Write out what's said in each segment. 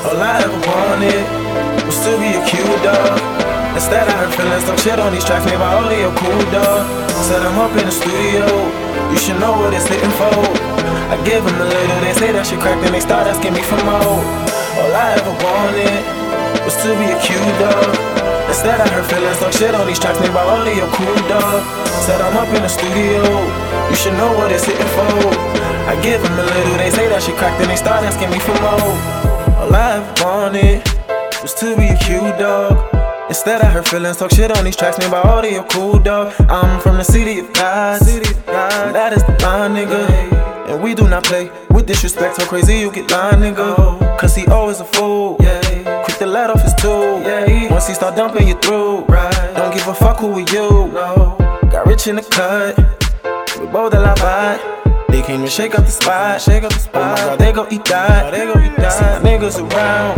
All I ever wanted was to be a cute dog. Instead, I hurt feelings, talk shit on these tracks made by audio cool dog. I'm up in the studio, you should know what it's hitting for. I give them a little, they say that shit cracked, and they start asking me for more. All I ever wanted was to be a cute dog. Instead, I hurt feelings, talk shit on these tracks made by audio cool dog. I'm up in the studio, you should know what it's hitting for. I give them a little, they say that shit cracked, and they start asking me for more. All I wanted was to be a cute dog. Instead, I hurt feelings, talk shit on these tracks made by audio cool dog. I'm from the city of God, city of God. That is the line, nigga. And we do not play with disrespect. So crazy, you get line, nigga. Cause he always a fool. Yeah. Quick to let off his tool. Yeah. Once he start dumping you through. Right. Don't give a fuck who are you. No. Got rich in the cut. We both a lot They came to shake up the spot. Shake up the spot. Oh my god, they gon' eat that. they gon' eat that. See my niggas around.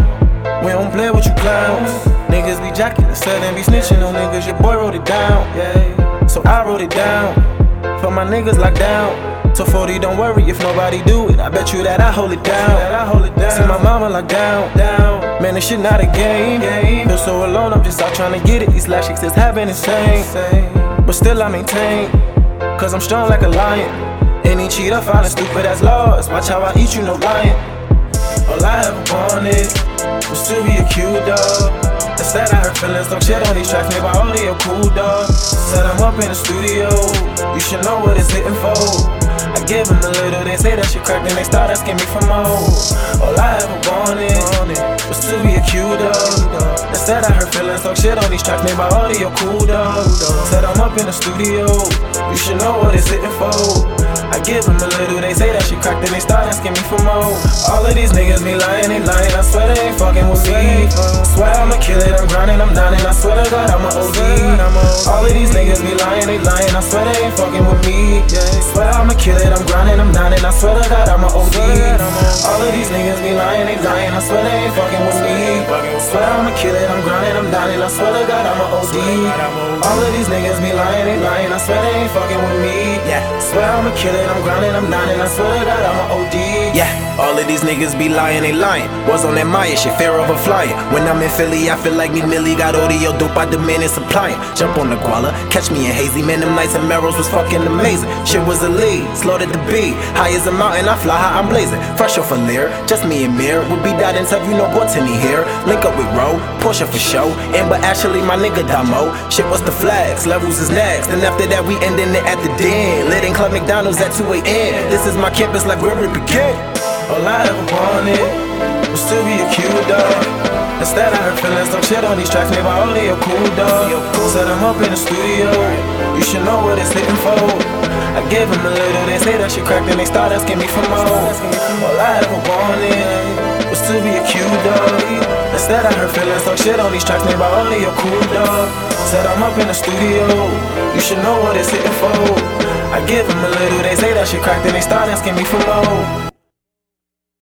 We don't play with you clowns. Niggas be jacking the set and be snitching on niggas. Your boy wrote it down. Yeah. So I wrote it down. For my niggas locked down. So 40, don't worry if nobody do it. I bet you that I hold it down. That I hold it down. See my mama locked down. down. Man, this shit not a game. game. Feel so alone, I'm just out trying to get it. These last chicks just having insane. But still I maintain. Cause I'm strong like a lion. Any cheater find stupid as laws. Watch how I eat you, no lying. All I ever wanted was to be a cute dog. Instead, I hurt feelings, talk shit on these tracks made by audio cool dog. Said I'm up in the studio, you should know what it's hitting for. I give them a little, they say that shit cracked, and they start asking me for more. All I ever wanted was to be a cute dog. Instead, I hurt feelings, talk shit on these tracks made by audio cool dog. Up in the studio, you should know what it's hitting for. I give them a little, they say that shit cracked, and they start asking me for more. All of these niggas be lying, they lying, I swear they ain't fucking with me. Swear I'ma kill it, I'm grinding, I'm and I swear to God I'm a OG. All of these niggas be lying, they lying, I swear they ain't fucking with me. Swear I'ma kill it, I'm grinding, I'm and I swear to God I'm a OG. All of these niggas be lying, they lying, I swear they ain't fucking with me. Swear I'ma kill it, I'm grinding, I'm and I swear to God I'm a OG. All of these niggas be lying, they lying, I swear they ain't fucking with me. Yeah, swear I'ma kill it, I'm grinding, I'm and I swear to God I'm a OG. All of these niggas be lying, they lying. Was on that Maya shit, fear of a flyer. When I'm in Philly, I feel like me Millie got audio dope, I demand and supplying. Jump on the guala, catch me in hazy, man, them nights and marrows was fucking amazing. Shit was a lead, slaughtered the beat. High as a mountain, I fly high, I'm blazing. Fresh off a leer, just me and Mir. Would be died and you no Bortini here. Link up with Roe, Porsche for show. Amber Ashley, my nigga Damo. Shit, was the flags? Levels is next. And after that, we ending it at the den. Lit in Club McDonald's at 2 a.m. This is my campus, like where it began. All I ever wanted was to be a cute dog. Instead, I hurt feelings, talk shit on these tracks made by audio cool dog. Said I'm up in the studio, you should know what it's hitting for. I give them a little, they say that shit cracked, and they start asking me for more. All I ever wanted was to be a cute dog. Instead, I hurt feelings, talk shit on these tracks made by audio cool dog. Said I'm up in the studio, you should know what it's hitting for. I give them a little, they say that shit cracked, and they start asking me for more.